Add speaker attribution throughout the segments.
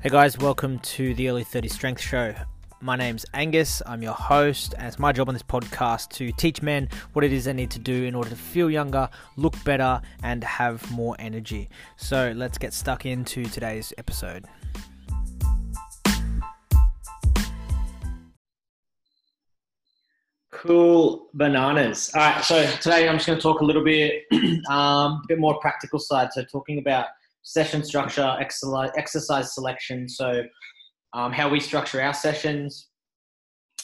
Speaker 1: Hey guys, welcome to the Early 30 Strength Show. My name's Angus, I'm your host, and it's my job on this podcast to teach men what it is they need to do in order to feel younger, look better, and have more energy. So let's get stuck into today's episode. Cool bananas. All right, so today I'm just going to talk a little bit, um, a bit more practical side. So talking about session structure, exercise selection. So um, how we structure our sessions,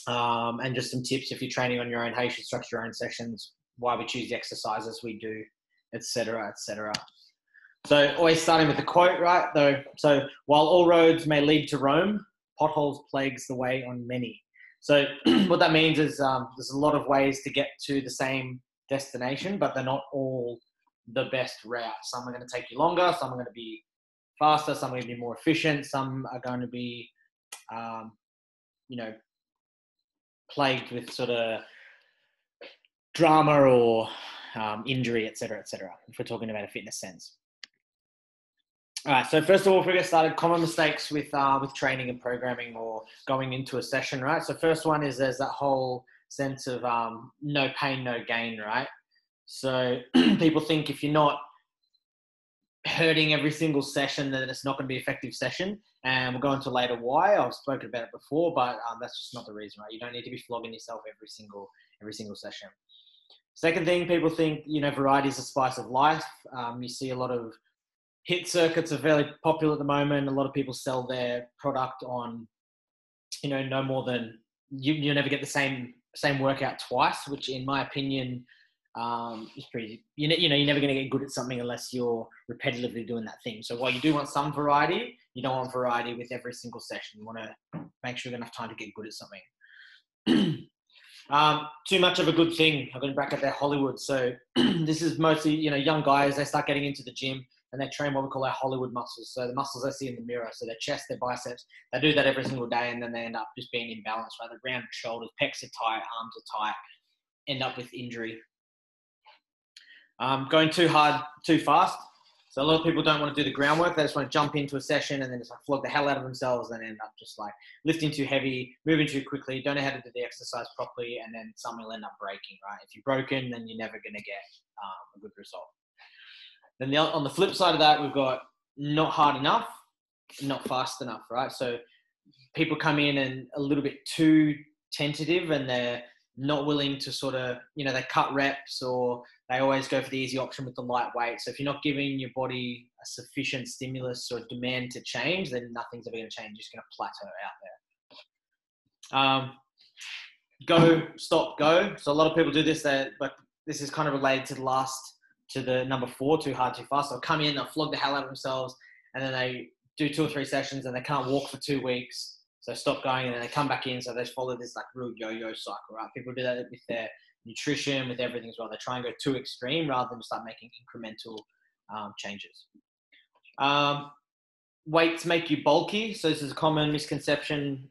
Speaker 1: um, and just some tips if you're training on your own, how you should structure your own sessions, why we choose the exercises we do, etc., etc. So always starting with the quote, right? Though, so while all roads may lead to Rome, potholes plagues the way on many. So what that means is um, there's a lot of ways to get to the same destination, but they're not all the best route. Some are going to take you longer. Some are going to be faster. Some are going to be more efficient. Some are going to be, um, you know, plagued with sort of drama or um, injury, etc., etc. If we're talking about a fitness sense. All right. So first of all, if we get started, common mistakes with uh, with training and programming or going into a session, right? So first one is there's that whole sense of um, no pain, no gain, right? So people think if you're not hurting every single session, then it's not going to be effective session. And we'll go into later why. I've spoken about it before, but um, that's just not the reason, right? You don't need to be flogging yourself every single every single session. Second thing, people think you know variety is the spice of life. Um, you see a lot of HIIT circuits are fairly popular at the moment. A lot of people sell their product on, you know, no more than you. You'll never get the same same workout twice, which, in my opinion, um, is pretty. You know, you know, you're never going to get good at something unless you're repetitively doing that thing. So while you do want some variety, you don't want variety with every single session. You want to make sure you have enough time to get good at something. Um, too much of a good thing. I'm going to bracket there Hollywood. So this is mostly you know young guys. They start getting into the gym and they train what we call our Hollywood muscles. So the muscles they see in the mirror, so their chest, their biceps, they do that every single day, and then they end up just being imbalanced. Right, the round shoulders, pecs are tight, arms are tight, end up with injury. Um, going too hard, too fast. So a lot of people don't want to do the groundwork. They just want to jump into a session and then just like flog the hell out of themselves and end up just like lifting too heavy, moving too quickly, don't know how to do the exercise properly, and then something will end up breaking, right? If you're broken, then you're never going to get um, a good result. Then the, on the flip side of that, we've got not hard enough, not fast enough, right? So people come in and a little bit too tentative and they're not willing to sort of, you know, they cut reps or they always go for the easy option with the lightweight. So if you're not giving your body a sufficient stimulus or demand to change, then nothing's ever going to change. You're just going to plateau out there. Um, go, stop, go. So a lot of people do this, but this is kind of related to the last to the number four too hard, too fast. They'll come in, they'll flog the hell out of themselves, and then they do two or three sessions and they can't walk for two weeks. So stop going and then they come back in. So they follow this like real yo-yo cycle, right? People do that with their nutrition, with everything as well. They try and go too extreme rather than start making incremental um, changes. Um, weights make you bulky. So this is a common misconception.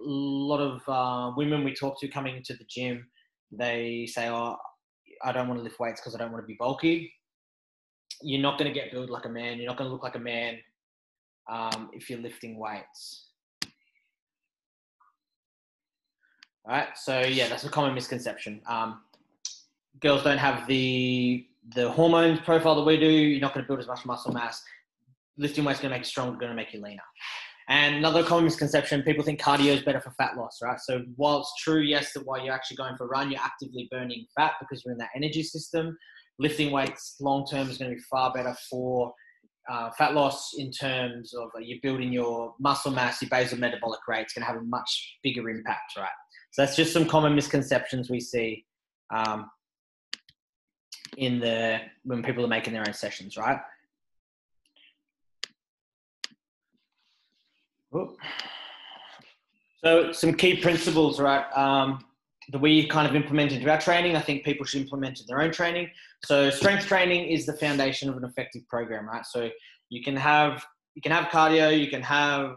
Speaker 1: A lot of uh, women we talk to coming to the gym, they say, "Oh, I don't want to lift weights because I don't want to be bulky. You're not going to get built like a man. You're not going to look like a man um, if you're lifting weights. All right. So yeah, that's a common misconception. Um, girls don't have the the hormones profile that we do. You're not going to build as much muscle mass. Lifting weights going to make you stronger, going to make you leaner. And another common misconception, people think cardio is better for fat loss, right? So while it's true, yes, that while you're actually going for a run, you're actively burning fat because you're in that energy system. Lifting weights long term is going to be far better for uh, fat loss in terms of uh, you're building your muscle mass, your basal metabolic rate. It's going to have a much bigger impact, right? So that's just some common misconceptions we see um, in the when people are making their own sessions, right? So some key principles, right? Um, that we kind of implement into our training. I think people should implement in their own training. So strength training is the foundation of an effective program, right? So you can have you can have cardio, you can have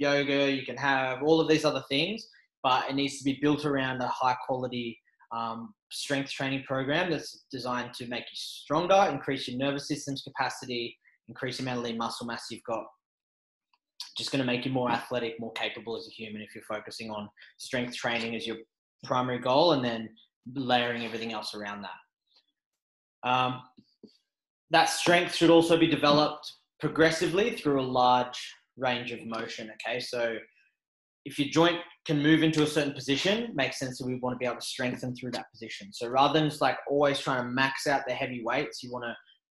Speaker 1: yoga, you can have all of these other things, but it needs to be built around a high quality um, strength training program that's designed to make you stronger, increase your nervous system's capacity, increase the amount of lean muscle mass you've got just going to make you more athletic, more capable as a human if you're focusing on strength training as your primary goal and then layering everything else around that. Um, that strength should also be developed progressively through a large range of motion. Okay, so if your joint can move into a certain position, makes sense that we want to be able to strengthen through that position. So rather than just like always trying to max out the heavy weights, you want to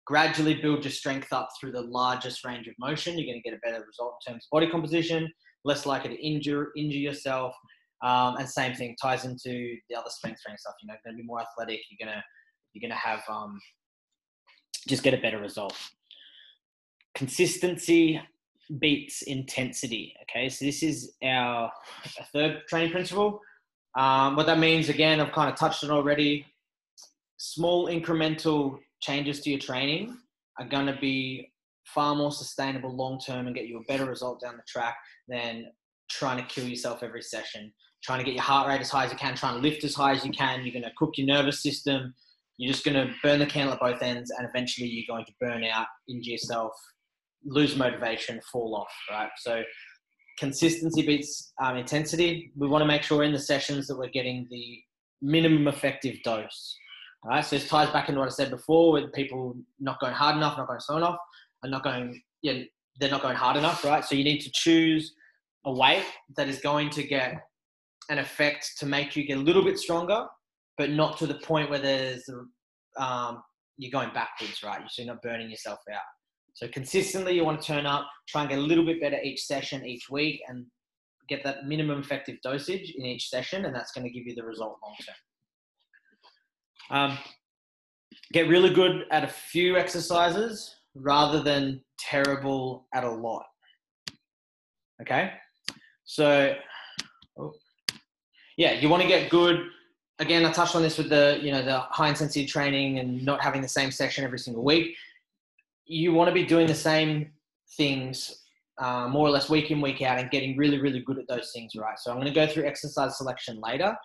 Speaker 1: gradually build your strength up through the largest range of motion. You're going to get a better result in terms of body composition, less likely to injure injure yourself. Um, and same thing ties into the other strength training stuff. You know, going to be more athletic. You're gonna you're gonna have um, just get a better result. Consistency beats intensity. Okay, so this is our third training principle. Um, what that means, again, I've kind of touched on already. Small incremental changes to your training are going to be far more sustainable long term and get you a better result down the track than trying to kill yourself every session. Trying to get your heart rate as high as you can, trying to lift as high as you can. You're going to cook your nervous system. You're just going to burn the candle at both ends, and eventually you're going to burn out, injure yourself, lose motivation, fall off, right? So consistency beats um, intensity. We want to make sure in the sessions that we're getting the minimum effective dose. All right, so this ties back into what I said before with people not going hard enough, not going slow enough, and not going, yeah, they're not going hard enough, right? So you need to choose a weight that is going to get an effect to make you get a little bit stronger, but not to the point where there's um, you're going backwards, right? You're not burning yourself out. So consistently, you want to turn up, try and get a little bit better each session, each week, and get that minimum effective dosage in each session, and that's going to give you the result long term. Um, get really good at a few exercises rather than terrible at a lot. Okay, so oh, yeah, you want to get good. Again, I touched on this with the you know the high intensity training and not having the same session every single week you want to be doing the same things uh, more or less week in week out and getting really really good at those things right? So i'm going to go through exercise selection later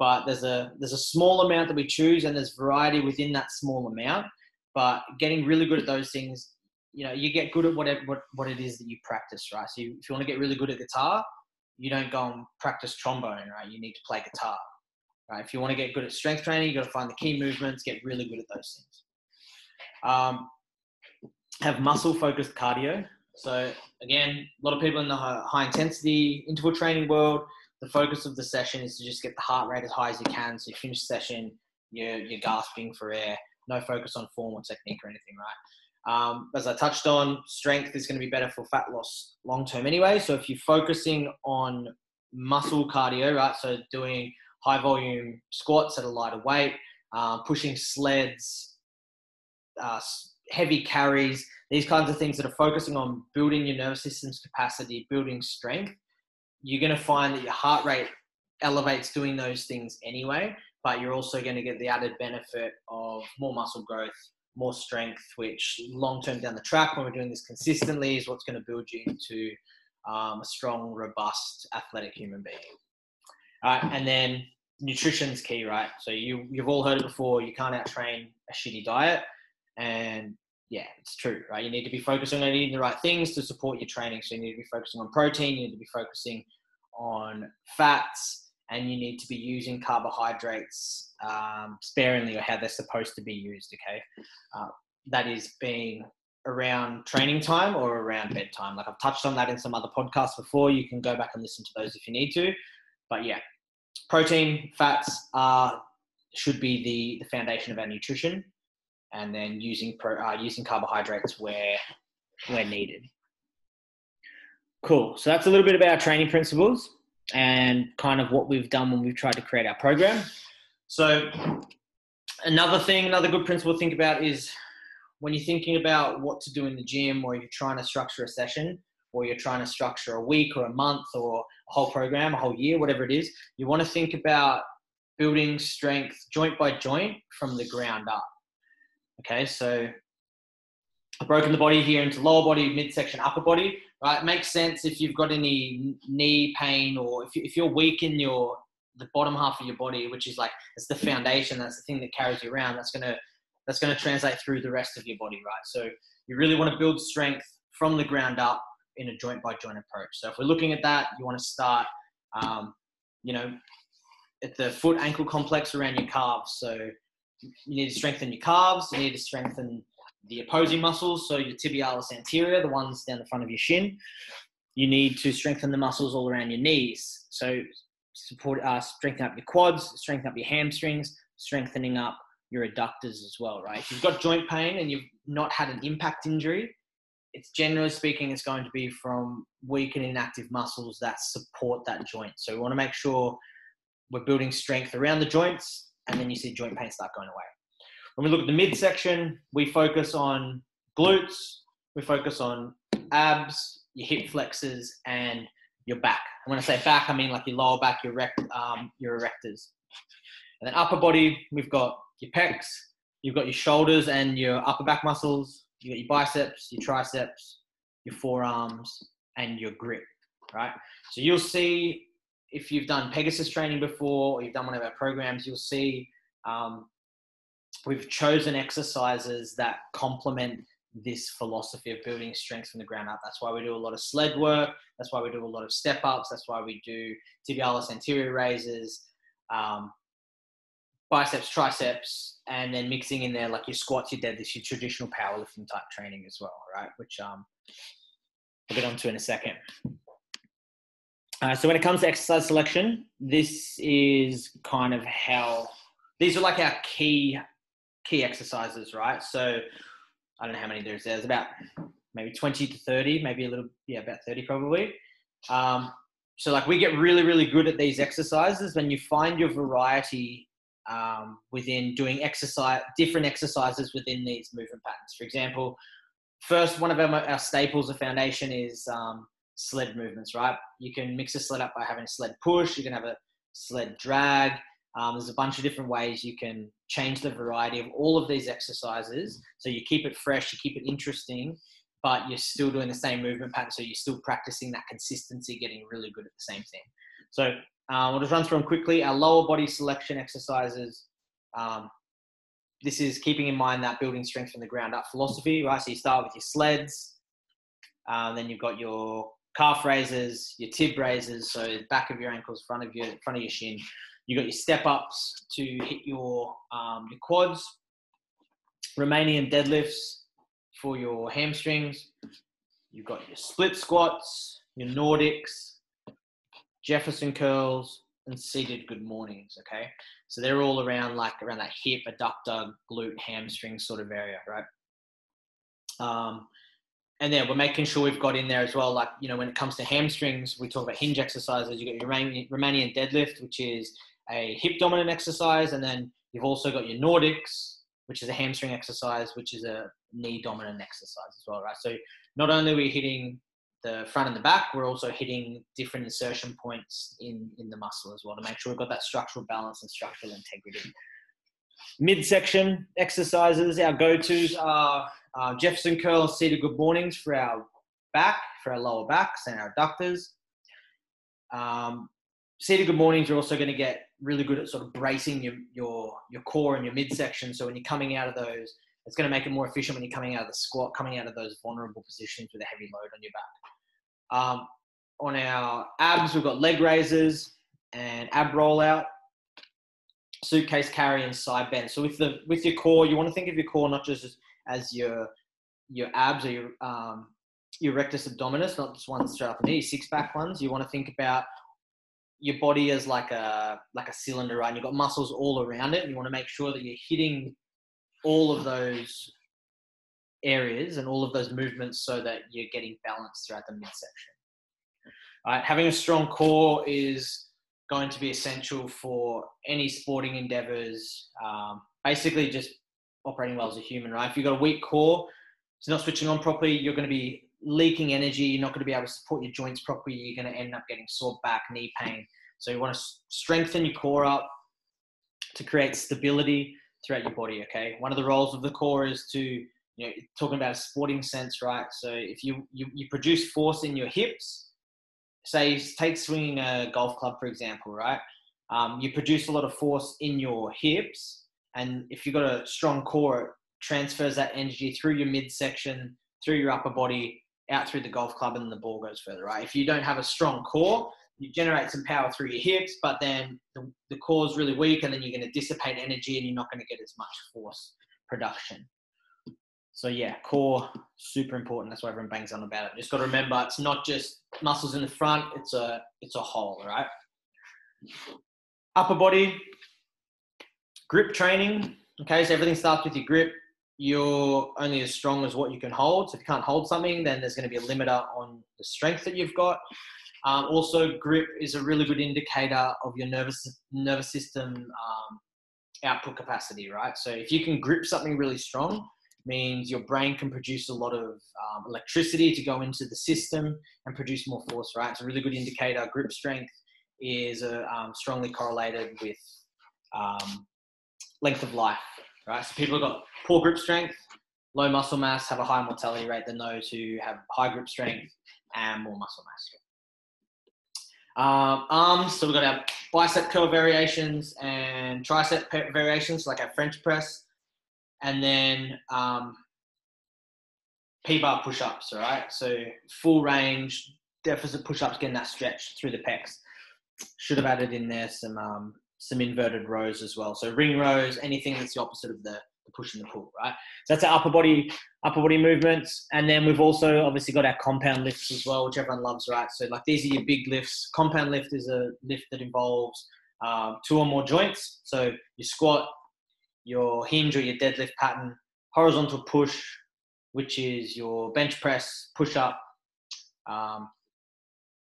Speaker 1: but there's a there's a small amount that we choose and there's variety within that small amount but getting really good at those things you know you get good at whatever what, what it is that you practice right? So you, if you want to get really good at guitar you don't go and practice trombone right? You need to play guitar right? If you want to get good at strength training you got to find the key movements get really good at those things. Um, have muscle focused cardio. So again, a lot of people in the high intensity interval training world, the focus of the session is to just get the heart rate as high as you can. So you finish the session, you're, you're gasping for air, no focus on form or technique or anything, right? Um, as I touched on, strength is going to be better for fat loss long term anyway. So if you're focusing on muscle cardio, right? So doing high volume squats at a lighter weight, uh, pushing sleds, uh, heavy carries, these kinds of things that are focusing on building your nervous system's capacity, building strength, you're going to find that your heart rate elevates doing those things anyway, but you're also going to get the added benefit of more muscle growth, more strength, which long term down the track, when we're doing this consistently, is what's going to build you into um, a strong, robust, athletic human being. All right, and then nutrition's key, right? So you you've all heard it before. You can't outtrain a shitty diet. And yeah, it's true, right? You need to be focusing on eating the right things to support your training. So you need to be focusing on protein, you need to be focusing on fats, and you need to be using carbohydrates um, sparingly or how they're supposed to be used, okay? Uh, that is being around training time or around bedtime. Like I've touched on that in some other podcasts before. You can go back and listen to those if you need to. But yeah, protein, fats are should be the, the foundation of our nutrition and then using pro, uh, using carbohydrates where where needed. Cool. So that's a little bit about our training principles and kind of what we've done when we've tried to create our program. So another thing, another good principle to think about is when you're thinking about what to do in the gym or you're trying to structure a session or you're trying to structure a week or a month or a whole program, a whole year, whatever it is, you want to think about building strength joint by joint from the ground up. Okay, so I've broken the body here into lower body, midsection, upper body. Right, it makes sense if you've got any knee pain or if, you, if you're weak in your the bottom half of your body, which is like it's the foundation, that's the thing that carries you around. That's gonna that's gonna translate through the rest of your body, right? So you really want to build strength from the ground up in a joint by joint approach. So if we're looking at that, you want to start, um, you know, at the foot ankle complex around your calves. So you need to strengthen your calves. You need to strengthen the opposing muscles, so your tibialis anterior, the ones down the front of your shin. You need to strengthen the muscles all around your knees. So support, uh, strengthen up your quads, strengthen up your hamstrings, strengthening up your adductors as well, right? If you've got joint pain and you've not had an impact injury, it's generally speaking, it's going to be from weak and inactive muscles that support that joint. So we want to make sure we're building strength around the joints, and then you see joint pain start going away. When we look at the midsection, we focus on glutes, we focus on abs, your hip flexors, and your back. And when I say back, I mean like your lower back, your, rect, um, your erectors. And then upper body, we've got your pecs, you've got your shoulders and your upper back muscles, you've got your biceps, your triceps, your forearms, and your grip, right? So you'll see if you've done Pegasus training before or you've done one of our programs, you'll see um, we've chosen exercises that complement this philosophy of building strength from the ground up. That's why we do a lot of sled work. That's why we do a lot of step ups. That's why we do tibialis anterior raises, um, biceps, triceps, and then mixing in there like your squats, your deadlifts, your traditional powerlifting type training as well, right? Which um, I'll get onto in a second. Uh, so when it comes to exercise selection, this is kind of how these are like our key key exercises, right? So I don't know how many there's. There's about maybe 20 to 30, maybe a little, yeah, about 30 probably. Um, so like we get really, really good at these exercises when you find your variety um, within doing exercise, different exercises within these movement patterns. For example, first one of our, our staples of foundation is um, sled movements, right? You can mix a sled up by having a sled push. You can have a sled drag. Um, there's a bunch of different ways you can change the variety of all of these exercises. So you keep it fresh, you keep it interesting, but you're still doing the same movement pattern. So you're still practicing that consistency, getting really good at the same thing. So um, we'll just run through them quickly. Our lower body selection exercises. Um, this is keeping in mind that building strength from the ground up philosophy, right? So you start with your sleds, um, then you've got your calf raises, your tib raises, so back of your ankles, front of your front of your shin. You got your step ups to hit your um, your quads, Romanian deadlifts for your hamstrings. You've got your split squats, your Nordics, Jefferson curls, and seated good mornings. Okay, so they're all around like around that hip, adductor, glute, hamstring sort of area, right? Um, and then we're making sure we've got in there as well, like you know, when it comes to hamstrings, we talk about hinge exercises. You got your Romanian deadlift, which is a hip dominant exercise, and then you've also got your Nordics, which is a hamstring exercise, which is a knee dominant exercise as well, right? So not only are we hitting the front and the back, we're also hitting different insertion points in, in the muscle as well to make sure we've got that structural balance and structural integrity. Midsection exercises, our go-tos are uh, Jefferson curl seated good mornings for our back, for our lower backs and our adductors. Um, seated good mornings you're also going to get really good at sort of bracing your, your, your core and your midsection. So when you're coming out of those, it's going to make it more efficient when you're coming out of the squat, coming out of those vulnerable positions with a heavy load on your back. Um, on our abs, we've got leg raises and ab rollout, suitcase carry, and side bend. So with the with your core, you want to think of your core not just as, as your your abs or your um, your rectus abdominis, not just ones straight up the knee, six pack ones. You want to think about your body as like a like a cylinder, right? And you've got muscles all around it, and you want to make sure that you're hitting all of those areas and all of those movements so that you're getting balance throughout the midsection. Right, having a strong core is going to be essential for any sporting endeavors. Um, basically, just operating well as a human, right? If you've got a weak core, it's not switching on properly, you're going to be leaking energy. You're not going to be able to support your joints properly. You're going to end up getting sore back, knee pain. So you want to strengthen your core up to create stability throughout your body. Okay. One of the roles of the core is to, you know, talking about a sporting sense, right? So if you, you, you produce force in your hips, say take swinging a golf club, for example, right? Um, you produce a lot of force in your hips. And if you've got a strong core, it transfers that energy through your midsection, through your upper body, out through the golf club and the ball goes further, right? If you don't have a strong core, you generate some power through your hips, but then the, the core is really weak and then you're going to dissipate energy and you're not going to get as much force production. So yeah, core super important. That's why everyone bangs on about it. Just got to remember, it's not just muscles in the front. It's a it's a whole, right? Upper body grip training. Okay, so everything starts with your grip. You're only as strong as what you can hold. So if you can't hold something, then there's going to be a limiter on the strength that you've got. Um, also, grip is a really good indicator of your nervous nervous system um, output capacity, right? So if you can grip something really strong, means your brain can produce a lot of um, electricity to go into the system and produce more force, right? It's a really good indicator. Grip strength is uh, um, strongly correlated with um, length of life, right? So people who've got poor grip strength, low muscle mass have a higher mortality rate than those who have high grip strength and more muscle mass. Um, arms, so we've got our bicep curl variations and tricep variations, like our French press and then um, P-bar push-ups, all right? So full range deficit push-ups, getting that stretch through the pecs. Should have added in there some um, some inverted rows as well. So ring rows, anything that's the opposite of the, the push and the pull, right? So that's our upper body upper body movements, and then we've also obviously got our compound lifts as well, which everyone loves, right? So like these are your big lifts. Compound lift is a lift that involves um, two or more joints. So you squat, your hinge or your deadlift pattern, horizontal push, which is your bench press, push up, um,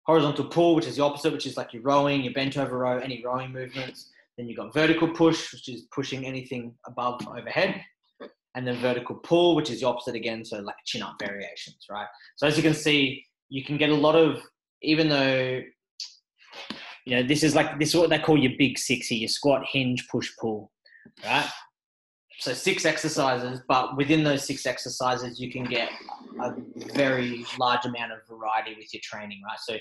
Speaker 1: horizontal pull, which is the opposite, which is like your rowing, your bent over row, any rowing movements. Then you've got vertical push, which is pushing anything above overhead. And then vertical pull, which is the opposite again, so like chin up variations, right? So as you can see, you can get a lot of, even though, you know, this is like, this is what they call your big six here, your squat, hinge, push, pull, right? So six exercises, but within those six exercises, you can get a very large amount of variety with your training, right? So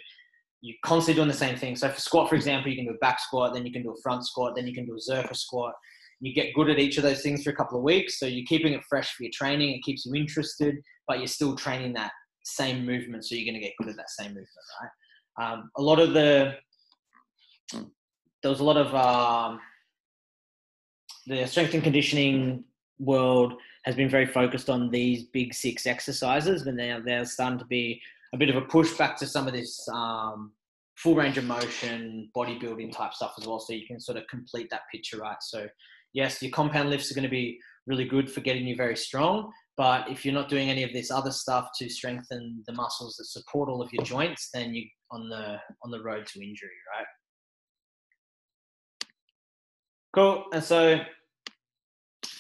Speaker 1: you're constantly doing the same thing. So for squat, for example, you can do a back squat, then you can do a front squat, then you can do a Zercher squat. You get good at each of those things for a couple of weeks. So you're keeping it fresh for your training. It keeps you interested, but you're still training that same movement. So you're going to get good at that same movement, right? Um, a lot of the, there was a lot of, um, the strength and conditioning world has been very focused on these big six exercises, but now there's starting to be a bit of a pushback to some of this um, full range of motion, bodybuilding type stuff as well, so you can sort of complete that picture right. So, yes, your compound lifts are going to be really good for getting you very strong, but if you're not doing any of this other stuff to strengthen the muscles that support all of your joints, then you are on the on the road to injury, right? Cool. And so,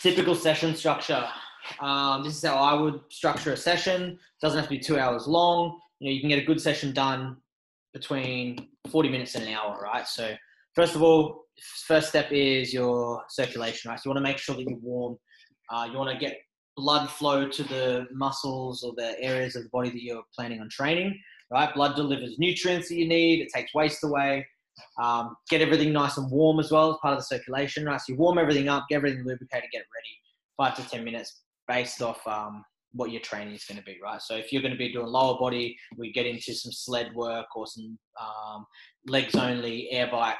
Speaker 1: typical session structure. Um, this is how I would structure a session. It doesn't have to be two hours long. You know, you can get a good session done between 40 minutes and an hour, right? So, first of all, first step is your circulation, right? So, you want to make sure that you're warm. Uh, you want to get blood flow to the muscles or the areas of the body that you're planning on training, right? Blood delivers nutrients that you need, it takes waste away. Um, get everything nice and warm as well as part of the circulation, right? So you warm everything up, get everything lubricated, get it ready, five to 10 minutes based off um, what your training is going to be, right? So if you're going to be doing lower body, we get into some sled work or some um, legs only, air bike,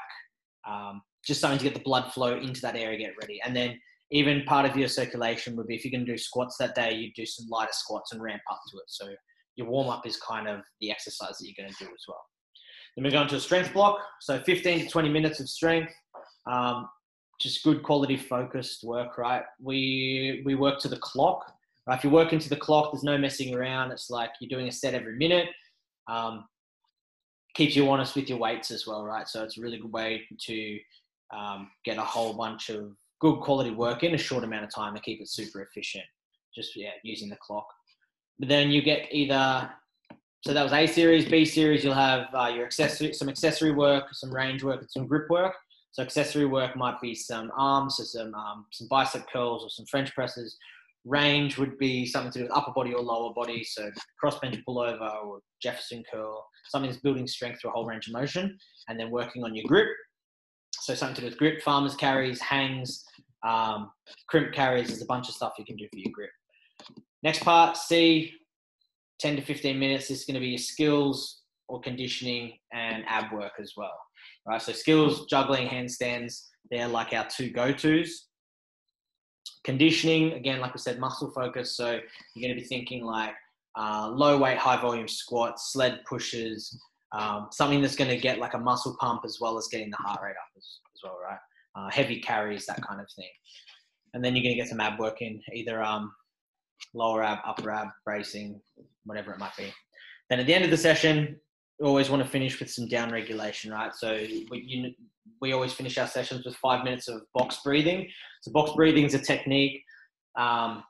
Speaker 1: um, just something to get the blood flow into that area, get ready. And then even part of your circulation would be if you're going to do squats that day, you do some lighter squats and ramp up to it. So your warm up is kind of the exercise that you're going to do as well. Then we go into a strength block. So 15 to 20 minutes of strength. Um, just good quality focused work, right? We we work to the clock. Right? If you work into the clock, there's no messing around. It's like you're doing a set every minute. Um, keeps you honest with your weights as well, right? So it's a really good way to um, get a whole bunch of good quality work in a short amount of time to keep it super efficient. Just yeah, using the clock. But then you get either so that was A series. B series, you'll have uh, your accessory, some accessory work, some range work, and some grip work. So accessory work might be some arms, so some um, some bicep curls or some French presses. Range would be something to do with upper body or lower body, so cross bench pullover or Jefferson curl. Something that's building strength through a whole range of motion, and then working on your grip. So something to do with grip, farmers carries, hangs, um, crimp carries. There's a bunch of stuff you can do for your grip. Next part, C, 10 to 15 minutes is going to be your skills or conditioning and ab work as well, right? So skills, juggling, handstands, they're like our two go-tos. Conditioning, again, like I said, muscle focus. So you're going to be thinking like uh, low weight, high volume squats, sled pushes, um, something that's going to get like a muscle pump as well as getting the heart rate up as, as well, right? Uh, heavy carries, that kind of thing. And then you're going to get some ab work in, either um, lower ab, upper ab, bracing, whatever it might be. Then at the end of the session, we always want to finish with some down regulation, right? So we, you, we always finish our sessions with five minutes of box breathing. So box breathing is a technique, um,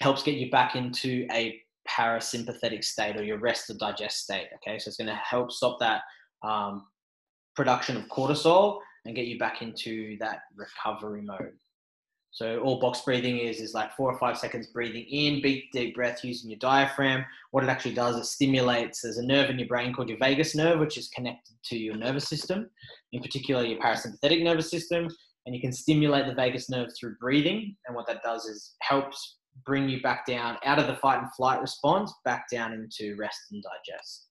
Speaker 1: helps get you back into a parasympathetic state or your rest or digest state. Okay, so it's going to help stop that um, production of cortisol and get you back into that recovery mode. So all box breathing is is like four or five seconds breathing in, big deep breath using your diaphragm. What it actually does, it stimulates. There's a nerve in your brain called your vagus nerve, which is connected to your nervous system, in particular your parasympathetic nervous system. And you can stimulate the vagus nerve through breathing. And what that does is helps bring you back down out of the fight and flight response, back down into rest and digest.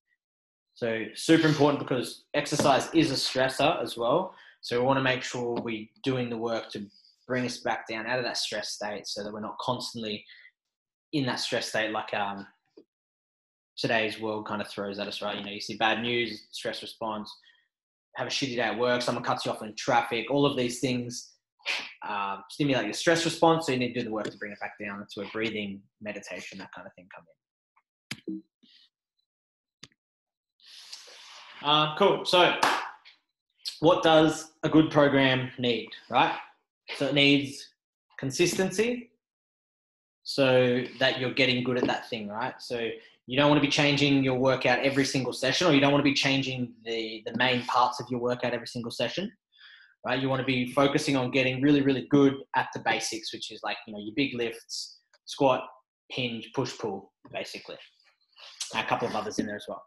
Speaker 1: So super important because exercise is a stressor as well. So we want to make sure we're doing the work to bring us back down out of that stress state so that we're not constantly in that stress state like um, today's world kind of throws at us, right? You know, you see bad news, stress response, have a shitty day at work, someone cuts you off in traffic, all of these things uh, stimulate your stress response. So you need to do the work to bring it back down to a breathing, meditation, that kind of thing come in. Uh, cool. So, what does a good program need, right? So it needs consistency so that you're getting good at that thing, right? So you don't want to be changing your workout every single session or you don't want to be changing the, the main parts of your workout every single session, right? You want to be focusing on getting really, really good at the basics, which is like, you know, your big lifts, squat, hinge, push, pull, basically. A couple of others in there as well.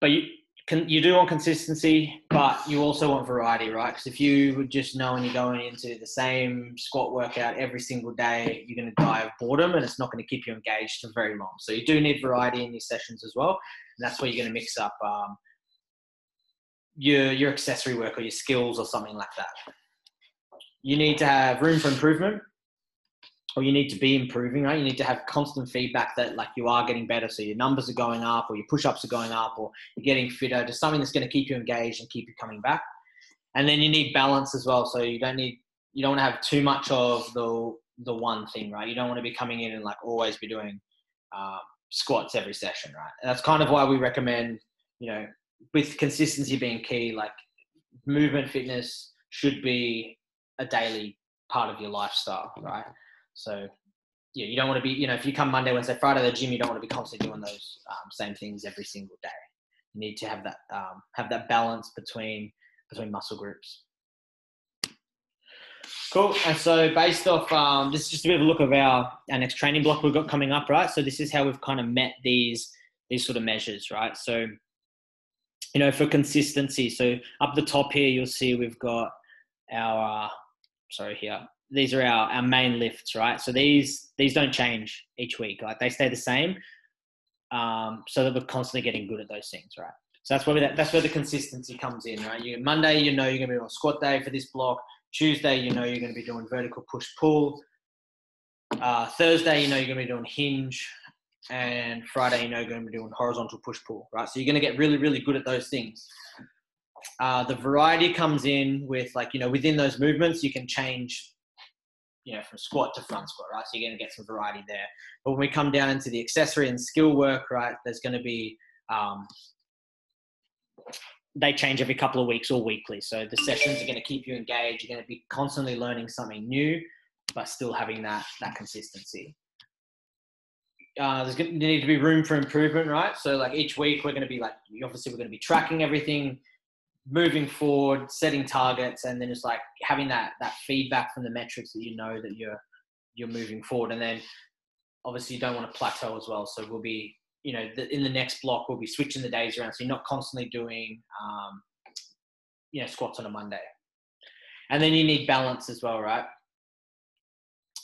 Speaker 1: But you, can, you do want consistency, but you also want variety, right? Because if you just know and you're going into the same squat workout every single day, you're going to die of boredom and it's not going to keep you engaged for very long. So you do need variety in your sessions as well. And that's where you're going to mix up um, your, your accessory work or your skills or something like that. You need to have room for improvement or you need to be improving, right? You need to have constant feedback that like you are getting better. So your numbers are going up or your push-ups are going up or you're getting fitter, just something that's going to keep you engaged and keep you coming back. And then you need balance as well. So you don't need, you don't want to have too much of the, the one thing, right? You don't want to be coming in and like always be doing um, squats every session, right? And that's kind of why we recommend, you know, with consistency being key, like movement fitness should be a daily part of your lifestyle, right? So yeah, you don't want to be, you know, if you come Monday, Wednesday, Friday to the gym, you don't want to be constantly doing those um, same things every single day. You need to have that um, have that balance between between muscle groups. Cool. And so based off um, this is just a bit of a look of our, our next training block we've got coming up, right? So this is how we've kind of met these these sort of measures, right? So you know, for consistency. So up the top here, you'll see we've got our uh, sorry here these are our, our main lifts, right? So these these don't change each week. Like they stay the same, um, so that we're constantly getting good at those things, right? So that's where that, that's where the consistency comes in, right? You Monday, you know you're gonna be on squat day for this block. Tuesday, you know you're gonna be doing vertical push pull. Uh, Thursday, you know you're gonna be doing hinge, and Friday, you know you're gonna be doing horizontal push pull, right? So you're gonna get really really good at those things. Uh, the variety comes in with like you know within those movements you can change you know, from squat to front squat, right? So you're going to get some variety there. But when we come down into the accessory and skill work, right, there's going to be, um, they change every couple of weeks or weekly. So the sessions are going to keep you engaged. You're going to be constantly learning something new, but still having that, that consistency. Uh, there's going to need to be room for improvement, right? So like each week we're going to be like, obviously we're going to be tracking everything, moving forward, setting targets, and then it's like having that that feedback from the metrics that you know that you're you're moving forward. And then obviously you don't want to plateau as well. So we'll be you know the, in the next block we'll be switching the days around, so you're not constantly doing um, you know squats on a Monday. And then you need balance as well, right?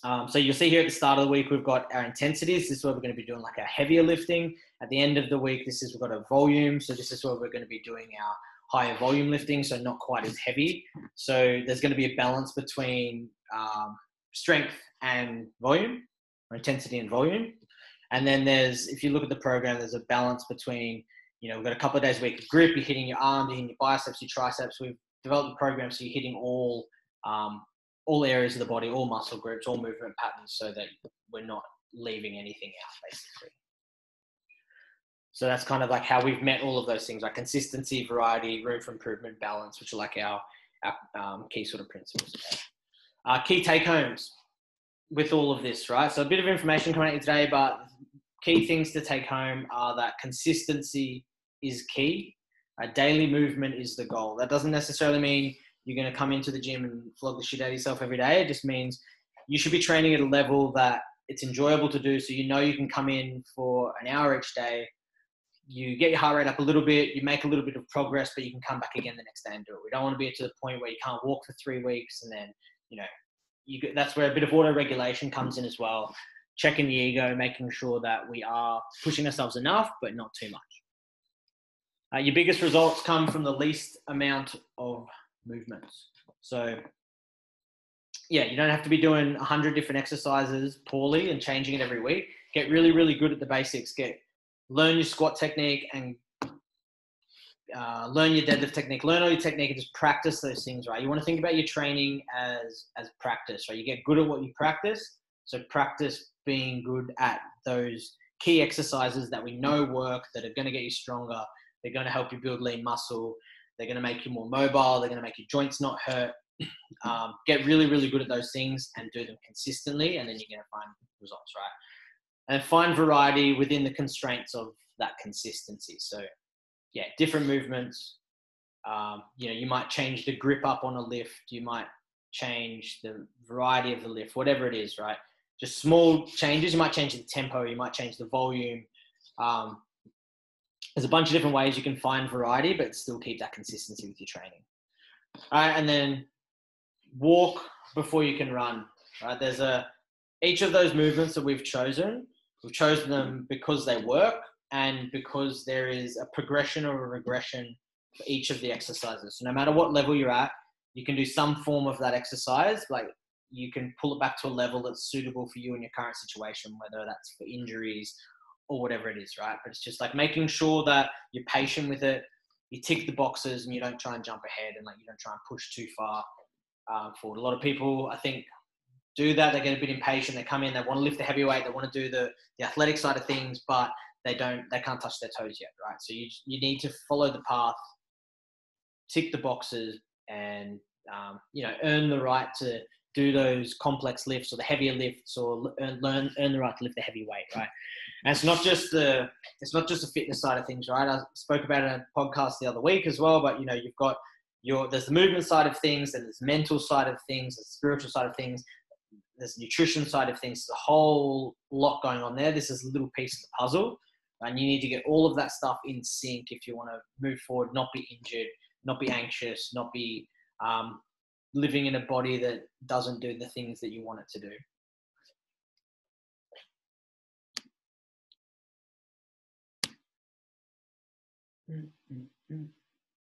Speaker 1: Um, so you'll see here at the start of the week, we've got our intensities. This is where we're going to be doing like our heavier lifting. At the end of the week, this is we've got a volume. So this is where we're going to be doing our higher volume lifting, so not quite as heavy. So there's going to be a balance between um, strength and volume, or intensity and volume. And then there's, if you look at the program, there's a balance between, you know, we've got a couple of days a week of grip, you're hitting your arms, you're hitting your biceps, your triceps. We've developed the program so you're hitting all um, all areas of the body, all muscle groups, all movement patterns, so that we're not leaving anything out, basically. So that's kind of like how we've met all of those things, like consistency, variety, room for improvement, balance, which are like our, our um, key sort of principles. Uh, key take homes with all of this, right? So a bit of information coming at you today, but key things to take home are that consistency is key. Uh, daily movement is the goal. That doesn't necessarily mean you're going to come into the gym and flog the shit out of yourself every day. It just means you should be training at a level that it's enjoyable to do. So you know you can come in for an hour each day. You get your heart rate up a little bit, you make a little bit of progress, but you can come back again the next day and do it. We don't want to be to the point where you can't walk for three weeks and then, you know, you, that's where a bit of auto regulation comes in as well. Checking the ego, making sure that we are pushing ourselves enough, but not too much. Uh, your biggest results come from the least amount of movements. So, yeah, you don't have to be doing 100 different exercises poorly and changing it every week. Get really, really good at the basics. Get learn your squat technique and uh, learn your deadlift technique. Learn all your technique and just practice those things. Right? You want to think about your training as as practice. Right? You get good at what you practice. So practice being good at those key exercises that we know work that are going to get you stronger. They're going to help you build lean muscle. They're going to make you more mobile. They're going to make your joints not hurt. Um, get really, really good at those things and do them consistently, and then you're going to find results, right? And find variety within the constraints of that consistency. So, yeah, different movements. Um, you know, you might change the grip up on a lift. You might change the variety of the lift, whatever it is, right? Just small changes. You might change the tempo. You might change the volume. Um, there's a bunch of different ways you can find variety, but still keep that consistency with your training. All right, and then walk before you can run. Right, there's a each of those movements that we've chosen. We've chosen them because they work and because there is a progression or a regression for each of the exercises. So no matter what level you're at, you can do some form of that exercise. Like you can pull it back to a level that's suitable for you in your current situation, whether that's for injuries or whatever it is, right? But it's just like making sure that you're patient with it, you tick the boxes, and you don't try and jump ahead and like you don't try and push too far um, forward. A lot of people, I think, do that. They get a bit impatient. They come in, they want to lift the heavy weight, they want to do the, the athletic side of things, but they don't, they can't touch their toes yet, right? So you you need to follow the path, tick the boxes, and um, you know earn the right to do those complex lifts or the heavier lifts or earn, learn earn the right to lift the heavy weight, right? And it's not just the it's not just the fitness side of things, right? I spoke about it in a podcast the other week as well, but you know, you've got your there's the movement side of things, and there's mental side of things, the spiritual side of things, there's nutrition side of things. There's a whole lot going on there. This is a little piece of the puzzle, and you need to get all of that stuff in sync if you want to move forward, not be injured, not be anxious, not be um, living in a body that doesn't do the things that you want it to do. Mm-hmm.